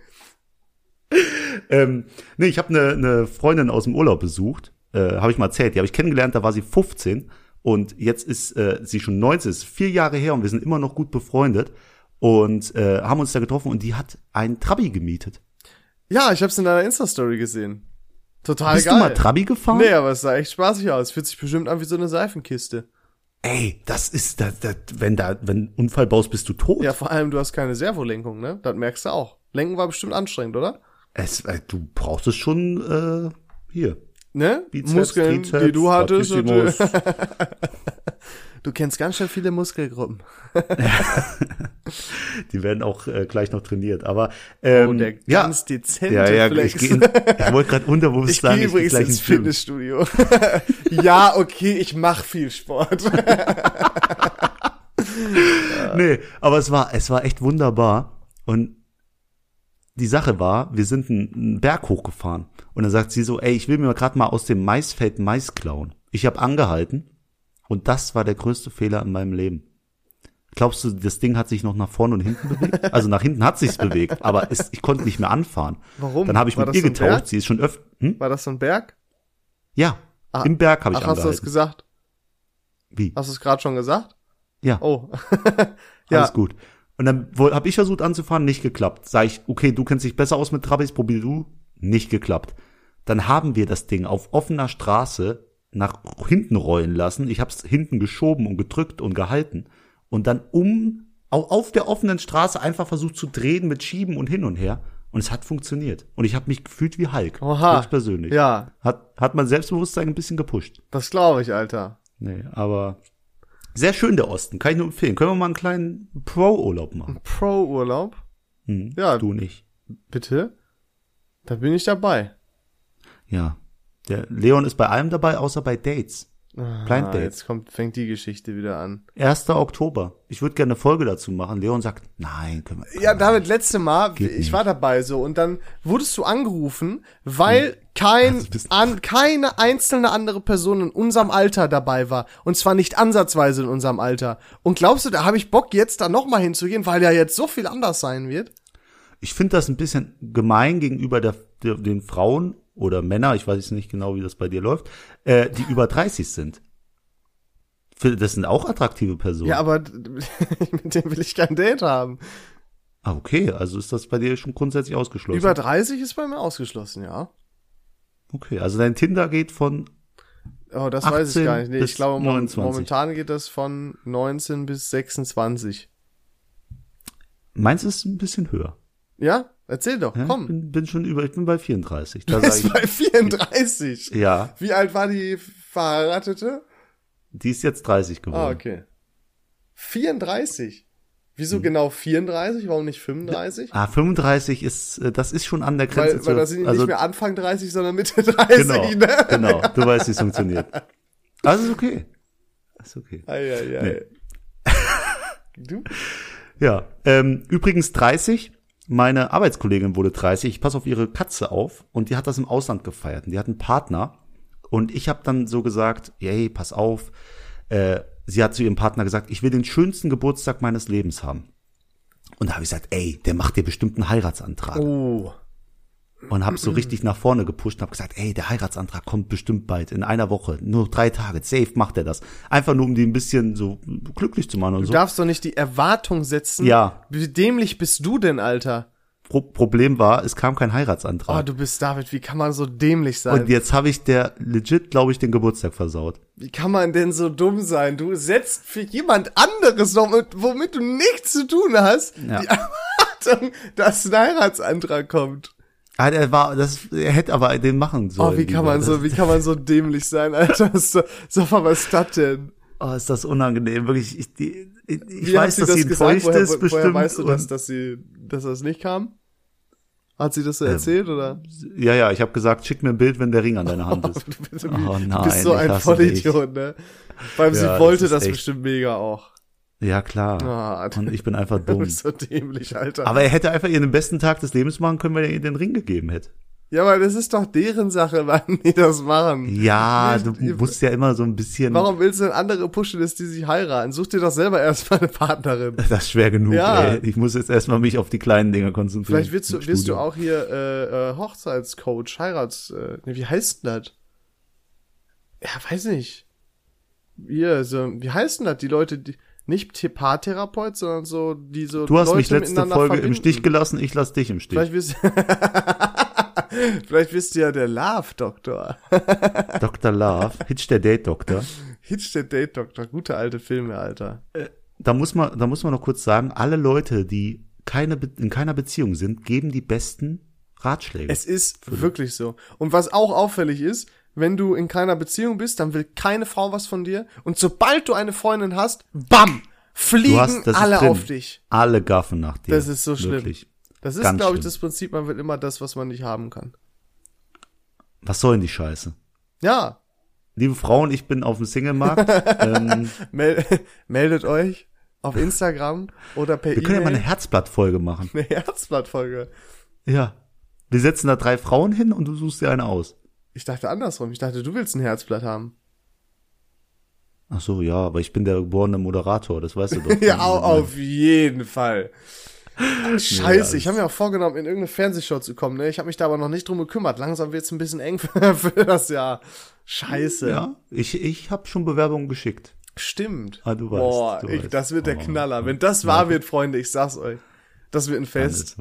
Ähm, nee, ich habe eine ne Freundin aus dem Urlaub besucht. Äh, habe ich mal erzählt. Die habe ich kennengelernt, da war sie 15 und jetzt ist äh, sie schon 19, ist vier Jahre her und wir sind immer noch gut befreundet und äh, haben uns da getroffen und die hat ein Trabi gemietet. Ja, ich habe es in deiner Insta-Story gesehen. Total Bist geil. Bist du mal Trabi gefahren? Nee, aber es sah echt spaßig aus. Fühlt sich bestimmt an wie so eine Seifenkiste. Ey, das ist, das, das, wenn da, wenn Unfall baust, bist du tot. Ja, vor allem, du hast keine Servolenkung, ne? Das merkst du auch. Lenken war bestimmt anstrengend, oder? Es, äh, du brauchst es schon, äh, hier. Ne? Bizeps, Muskeln, Trizeps, die du hattest. Und, (laughs) Du kennst ganz schön viele Muskelgruppen. (laughs) die werden auch äh, gleich noch trainiert. Aber ähm, oh, der ganz ja, dezente ja, ja, Flex. Ich, in, ich wollte gerade unterbewusst ich sagen, gehe übrigens ins Fitnessstudio. (laughs) ja, okay, ich mache viel Sport. nee, aber es war es war echt wunderbar und die Sache war, wir sind einen Berg hochgefahren und dann sagt sie so, ey, ich will mir gerade mal aus dem Maisfeld Mais klauen. Ich habe angehalten und das war der größte Fehler in meinem Leben. Glaubst du, das Ding hat sich noch nach vorne und hinten bewegt? (laughs) Also nach hinten hat sich's bewegt, aber es, ich konnte nicht mehr anfahren. Warum? Dann habe ich war mit ihr so getauscht. Sie ist schon öfter. Hm? War das so ein Berg? Ja, ah, im Berg habe ich ach, angehalten. Hast du es gesagt? Wie? Hast du es gerade schon gesagt? Ja. Oh. (laughs) ja. Alles gut. Und dann habe ich versucht anzufahren, nicht geklappt. Sag ich, okay, du kennst dich besser aus mit Trabis, probier du. Nicht geklappt. Dann haben wir das Ding auf offener Straße nach hinten rollen lassen. Ich habe es hinten geschoben und gedrückt und gehalten und dann um auch auf der offenen Straße einfach versucht zu drehen mit Schieben und hin und her. Und es hat funktioniert. Und ich habe mich gefühlt wie Hulk. Oha. persönlich. Ja. Hat, hat mein Selbstbewusstsein ein bisschen gepusht. Das glaube ich, Alter. Nee, aber sehr schön der Osten. Kann ich nur empfehlen. Können wir mal einen kleinen Pro-Urlaub machen? Pro-Urlaub? Hm, ja. Du nicht. Bitte? Da bin ich dabei. Ja. Der Leon ist bei allem dabei, außer bei Dates. Ah, Blind Dates. Jetzt kommt, fängt die Geschichte wieder an. 1. Oktober. Ich würde gerne eine Folge dazu machen. Leon sagt, nein, können wir. Ja, David, letzte Mal, ich nicht. war dabei so und dann wurdest du angerufen, weil hm. kein, also an, keine einzelne andere Person in unserem Alter dabei war. Und zwar nicht ansatzweise in unserem Alter. Und glaubst du, da habe ich Bock jetzt da nochmal hinzugehen, weil ja jetzt so viel anders sein wird? Ich finde das ein bisschen gemein gegenüber der, der, den Frauen oder Männer, ich weiß nicht genau, wie das bei dir läuft, äh, die über 30 sind. Das sind auch attraktive Personen. Ja, aber (laughs) mit dem will ich kein Date haben. Ah, okay, also ist das bei dir schon grundsätzlich ausgeschlossen? Über 30 ist bei mir ausgeschlossen, ja. Okay, also dein Tinder geht von Oh, das weiß ich gar nicht. Nee, ich glaube, 29. momentan geht das von 19 bis 26. Meins ist ein bisschen höher. Ja? Erzähl doch, ja, komm. Ich bin, bin, schon über, ich bin bei 34. Da du bist bei 34? Ja. Wie alt war die verheiratete? Die ist jetzt 30 geworden. Ah, okay. 34? Wieso hm. genau 34? Warum nicht 35? Ah, 35 ist, äh, das ist schon an der Grenze. Weil, weil das sind also, nicht mehr Anfang 30, sondern Mitte 30, genau, ne? Genau, (laughs) du weißt, wie es funktioniert. Also ist okay. Ist okay. Ei, ei, ei. Nee. du? (laughs) Ja, ähm, übrigens 30 meine Arbeitskollegin wurde 30, ich passe auf ihre Katze auf und die hat das im Ausland gefeiert. Und die hat einen Partner und ich habe dann so gesagt, hey, pass auf. Äh, sie hat zu ihrem Partner gesagt, ich will den schönsten Geburtstag meines Lebens haben. Und da habe ich gesagt, ey, der macht dir bestimmt einen Heiratsantrag. Oh und habe so richtig nach vorne gepusht und habe gesagt, ey, der Heiratsantrag kommt bestimmt bald, in einer Woche, nur drei Tage, safe macht er das. Einfach nur, um die ein bisschen so glücklich zu machen und du so. Du darfst doch nicht die Erwartung setzen. Ja. Wie dämlich bist du denn, Alter? Pro Problem war, es kam kein Heiratsantrag. Oh, du bist David, wie kann man so dämlich sein? Und jetzt habe ich der legit, glaube ich, den Geburtstag versaut. Wie kann man denn so dumm sein? Du setzt für jemand anderes noch, womit du nichts zu tun hast, ja. die (laughs) Erwartung, dass ein Heiratsantrag kommt. Ah, der war, das, er hätte aber den machen sollen. Oh, wie kann man so, wie kann man so dämlich sein, Alter? So, so was ist das denn? Oh, ist das unangenehm, wirklich. Ich, die, ich, ich weiß, dass sie enttäuscht ist, woher, bestimmt. Woher weißt du das, dass sie, dass das nicht kam? Hat sie das so erzählt, oder? Ja, ja, ich habe gesagt, schick mir ein Bild, wenn der Ring an deiner Hand (laughs) ist. du, bist, Oh nein, du bist so ein. Vollidiot, ne? Weil Ja, sie das wollte das, echt- bestimmt mega auch. Ja, klar. Ah, Und ich bin einfach (laughs) Du dumm. bist so dämlich, Alter. Aber er hätte einfach ihr den besten Tag des Lebens machen können, wenn er ihr den Ring gegeben hätte. ja, aber das ist doch deren Sache, (laughs) wann die das machen. Ja, du musst ja immer so ein bisschen. Warum willst du denn andere pushen, dass die sich heiraten? Such dir doch selber erstmal eine Partnerin. (laughs) Das ist schwer genug, Ja. ey. Ich muss jetzt erstmal mich auf die kleinen Dinge konzentrieren. Vielleicht wirst du, wirst du auch hier äh, äh, Hochzeitscoach, Heirats... Äh, nee, wie heißt denn das? Ja, weiß nicht. Hier, so, wie heißt denn das? Die Leute, die nicht Paartherapeut, sondern so, die so Du hast Leute mich letzte Folge verbinden. im Stich gelassen, ich lass dich im Stich. Vielleicht wirst, (laughs) Vielleicht bist du ja der Love-Doktor. (laughs) Dr. Love, Hitch der Date-Doktor. Hitch der Date-Doktor. Gute alte Filme, Alter. Da muss man, da muss man noch kurz sagen, alle Leute, die keine, in keiner Beziehung sind, geben die besten Ratschläge. Es ist wirklich so. Und was auch auffällig ist, wenn du in keiner Beziehung bist, dann will keine Frau was von dir. Und sobald du eine Freundin hast, bam, fliegen hast, das alle auf dich. Alle gaffen nach dir. Das ist so schlimm. Wirklich. Das ist, glaube ich, das Prinzip, man will immer das, was man nicht haben kann. Was soll denn die Scheiße? Ja, Liebe Frauen, ich bin auf dem Singlemarkt. (laughs) ähm, mel (laughs) meldet euch auf Instagram oder per wir können ja mal eine E-Mail. Herzblattfolge machen. Eine Herzblattfolge. Ja. Wir setzen da drei Frauen hin und du suchst dir eine aus. Ich dachte andersrum. Ich dachte, du willst ein Herzblatt haben. Ach so, ja, aber ich bin der geborene Moderator, das weißt du doch. (laughs) Ja, au, auf jeden Fall. Scheiße, alles- ich habe mir auch vorgenommen, in irgendeine Fernsehshow zu kommen. Ne? Ich habe mich da aber noch nicht drum gekümmert. Langsam wird's ein bisschen eng (laughs) für, für das Jahr. Scheiße. Ja, ich, ich habe schon Bewerbungen geschickt. Stimmt. Ah, du weißt, Boah, weißt. das wird der Oh. Knaller. Wenn das wahr wird, Freunde, ich sag's euch. Das wird ein Fest.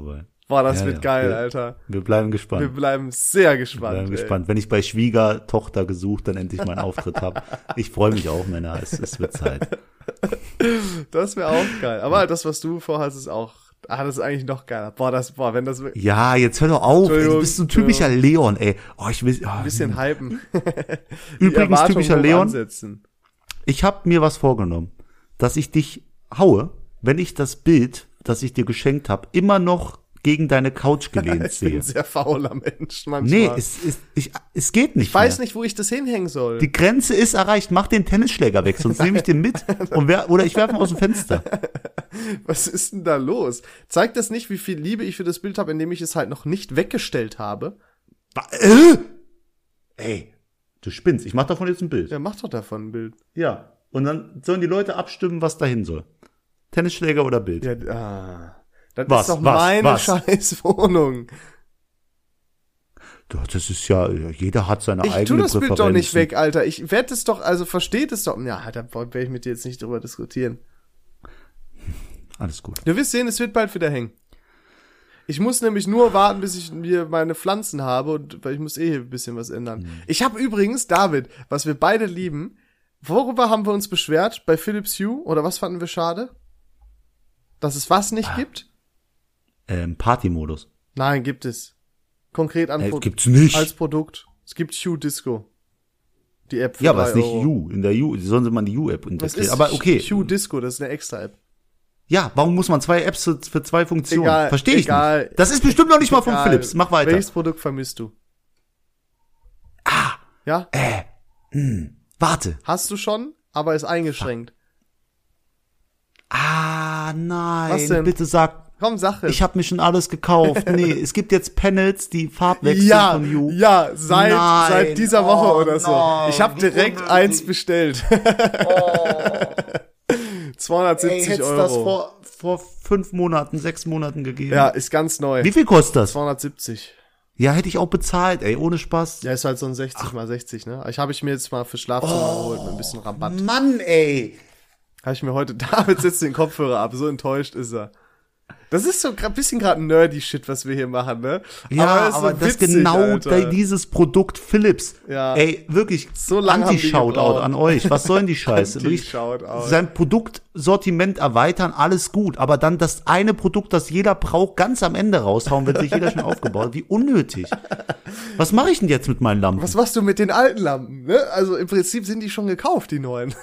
Boah, das Ja, wird ja. geil, Wir- Alter. Wir bleiben Wir gespannt. bleiben sehr Wir gespannt. bleiben ey. gespannt. Wenn ich bei Schwiegertochter gesucht, dann endlich meinen Auftritt habe. Ich freue mich auch, Männer. Es, es wird Zeit. (laughs) Das wäre auch geil. Aber das, was du vorhast, ist auch. Ah, das ist eigentlich noch geiler. Boah, das, boah, wenn das wirklich Ja, jetzt hör doch auf. Ey, du Entschuldigung, bist so ein typischer Leon, ey. Oh, ich will, oh, ein bisschen hypen. (laughs) Übrigens, typischer Leon. Ansetzen. Ich habe mir was vorgenommen, dass ich dich haue, wenn ich das Bild, das ich dir geschenkt habe, immer noch gegen deine Couch (laughs) gelehnt Ich bin sehe. ein sehr fauler Mensch manchmal. Nee, es, es, ich, es geht nicht ich weiß mehr. nicht, wo ich das hinhängen soll. Die Grenze ist erreicht. Mach den Tennisschläger weg, sonst nehme ich den mit (laughs) und wer, oder ich werfe ihn aus dem Fenster. (laughs) Was ist denn da los? Zeigt das nicht, wie viel Liebe ich für das Bild habe, indem ich es halt noch nicht weggestellt habe? Äh? Ey, du spinnst. Ich mach davon jetzt ein Bild. Ja, mach doch davon ein Bild. Ja. Und dann sollen die Leute abstimmen, was dahin soll. Tennisschläger oder Bild. Ja, ah. Das Was, ist doch was, meine was? scheiß Wohnung. Das ist ja, jeder hat seine Ich eigene tu das Bild doch nicht weg, Alter. Ich werde es doch, also versteht es doch. Ja, da werde ich mit dir jetzt nicht drüber diskutieren. Alles gut. Du wirst sehen, es wird bald wieder hängen. Ich muss nämlich nur warten, bis ich mir meine Pflanzen habe und weil ich muss eh hier ein bisschen was ändern. Ich habe übrigens, David, was wir beide lieben, worüber haben wir uns beschwert bei Philips Hue oder was fanden wir schade? Dass es was nicht gibt? Ähm, Partymodus. Nein, gibt es. Konkret an Äh, gibt's nicht. als Produkt. Es gibt Hue Disco. Die App für ja, aber es ist nicht Euro. U. In der U, sollen sie mal die U-App Was integrieren. Aber okay. Hue Disco? Das ist eine extra App. Ja, warum muss man zwei Apps für, zwei Funktionen? Egal, Verstehe ich egal. nicht. Das ist bestimmt noch nicht mal von Egal. Philips. Mach weiter. Welches Produkt vermisst du? Ah. Ja? Warte. Hast du schon, aber ist eingeschränkt. Ah, nein. Was denn? Bitte sag, Komm, es. ich habe mir schon alles gekauft. Nee, (laughs) es gibt jetzt Panels, die Farbwechsel ja, von U. ja, seit, Nein. seit dieser Woche Oh, oder so. ich habe direkt unnötig. eins bestellt. (laughs) 270 Ey, Euro. das vor, vor fünf Monaten, sechs Monaten gegeben. ja, ist ganz neu. Wie viel kostet das? 270. Ja, hätte ich auch bezahlt, ey, ohne Spaß. Ja, ist halt so ein 60 mal 60, ne? Ich habe ich mir jetzt mal für Schlafzimmer geholt mit ein bisschen Rabatt. Mann, ey. Habe ich mir heute, (laughs) David setzt den Kopfhörer ab, so enttäuscht ist er. Das ist so ein bisschen gerade nerdy Shit, was wir hier machen, ne? Ja, es ist aber, so das witzig, genau Alter. dieses Produkt Philips. Ja. Ey, wirklich So Anti-Shoutout an euch. Was soll denn die (laughs) Scheiße? Anti-Shoutout. Sein Produktsortiment erweitern, alles gut. Aber dann das eine Produkt, das jeder braucht, ganz am Ende raushauen, wenn sich jeder schon aufgebaut hat. Wie unnötig. Was mache ich denn jetzt mit meinen Lampen? Was machst du mit den alten Lampen, ne? Also im Prinzip sind die schon gekauft, die neuen.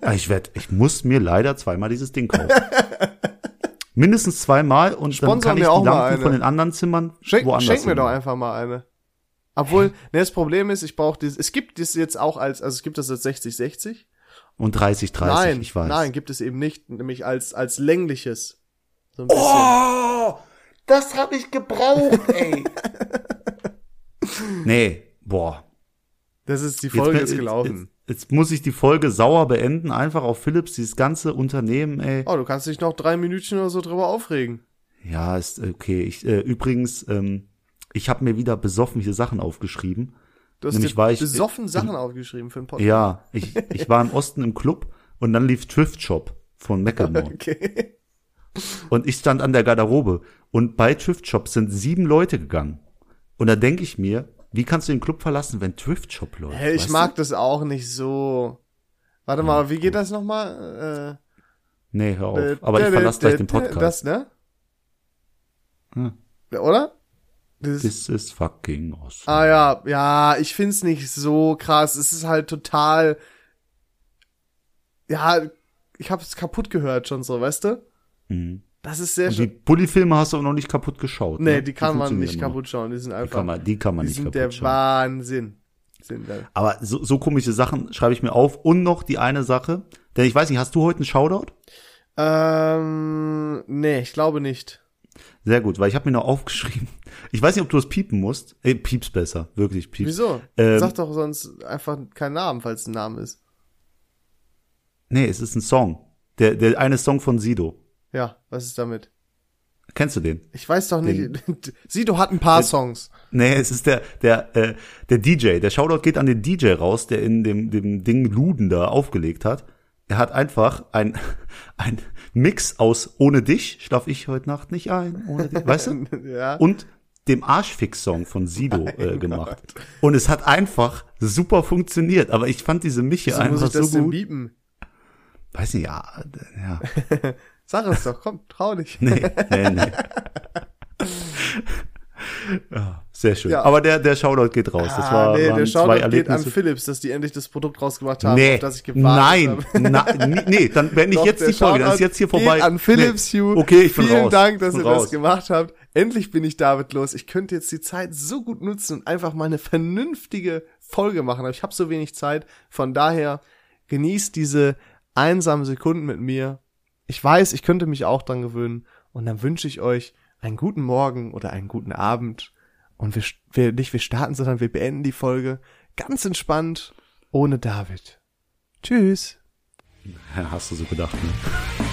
Ah, Ich werd, ich muss mir leider zweimal dieses Ding kaufen. (laughs) Mindestens zweimal und Sponsor dann kann ich mir auch die mal Lampen von den anderen Zimmern Schenk, woanders schenk mir hin. doch einfach mal eine. Obwohl, (laughs) ne, das Problem ist, ich brauche dieses, es gibt das jetzt auch als, also es gibt das als 60-60. Und 30, 30, Nein, ich weiß. nein, gibt es eben nicht, nämlich als, als längliches. So ein bisschen. Oh, das habe ich gebraucht, ey. (laughs) nee, boah. Das ist die Folge jetzt, ist gelaufen. Jetzt, jetzt muss ich die Folge sauer beenden, einfach auf Philips, dieses ganze Unternehmen, ey. Oh, du kannst dich noch drei Minütchen oder so drüber aufregen. Ja, ist okay. Ich, äh, übrigens, ähm, ich habe mir wieder besoffen hier Sachen aufgeschrieben. Du hast Nämlich dir war ich- besoffen Sachen aufgeschrieben für den Podcast. Ja, ich, ich war im Osten im Club und dann lief Thrift Shop von Mecklenburg. (laughs) Okay. Und ich stand an der Garderobe. Und bei Thrift Shop sind sieben Leute gegangen. Und da denke ich mir, wie kannst du den Club verlassen, wenn Thrift Shop läuft? Hey, ich mag das auch nicht so. Warte mal, wie geht das nochmal? Du? Nee, hör auf. Äh, Aber ich äh, verlasse äh, gleich den äh, Podcast. Das, ne? Hm. Oder? Dieses, This is fucking awesome. ah ja, ja, ich find's nicht so krass. Es ist halt total. Ja, ich hab's kaputt gehört schon so, weißt du? Mhm. Das ist sehr Und die schön. Bully-Filme hast du aber noch nicht kaputt geschaut. Nee, ne? die kann man funktionieren nicht noch. kaputt schauen. Die sind Die einfach. kann man, die kann man die nicht sind kaputt der schauen. Wahnsinn. Sind da. Aber so, so komische Sachen schreibe ich mir auf. Und noch die eine Sache. Denn ich weiß nicht, hast du heute einen Shoutout? Ähm, nee, ich glaube nicht. Sehr gut, weil ich habe mir noch aufgeschrieben. Ich weiß nicht, ob du es piepen musst. Ey, pieps besser. Wirklich pieps. Wieso? Ähm, Sag doch sonst einfach keinen Namen, falls es ein Name ist. Nee, es ist ein Song. Der, der eine Song von Sido. Ja, was ist damit? Kennst du den? Ich weiß doch nicht. (laughs) Sido hat ein paar Den- Songs. Nee, es ist der, der, äh, der DJ. Der Shoutout geht an den DJ raus, der in dem, dem Ding Luden da aufgelegt hat. Er hat einfach ein, (laughs) ein Mix aus Ohne dich schlaf ich heute Nacht nicht ein, ohne dich, weißt du? (laughs) ja. Und dem Arschfix-Song von Sido äh, gemacht. Und es hat einfach super funktioniert. Aber ich fand diese Miche Wieso muss einfach ich das so denn gut. biepen? Weiß nicht, ja, äh, ja. Sag es doch, komm, trau dich. Nee, nee, nee. (laughs) ja, sehr schön. Ja. Aber der, der Shoutout geht raus. Das war, ah, nee, der Shoutout geht an. Philips, dass die endlich das Produkt rausgebracht haben, Nee, auf das ich gewartet nein, habe. (laughs) nee, dann beende ich jetzt die Folge, dann ist jetzt hier vorbei. Geht an Philips nee. Hue. Okay, ich bin Vielen raus. Dank, dass ihr raus. das gemacht habt. Endlich bin ich David los. Ich könnte jetzt die Zeit so gut nutzen und einfach mal eine vernünftige Folge machen, aber ich habe so wenig Zeit. Von daher genießt diese einsamen Sekunden mit mir. Ich weiß, ich könnte mich auch dran gewöhnen und dann wünsche ich euch einen guten Morgen oder einen guten Abend und wir, wir nicht wir starten, sondern wir beenden die Folge ganz entspannt ohne David. Tschüss. Hast du so gedacht, ne?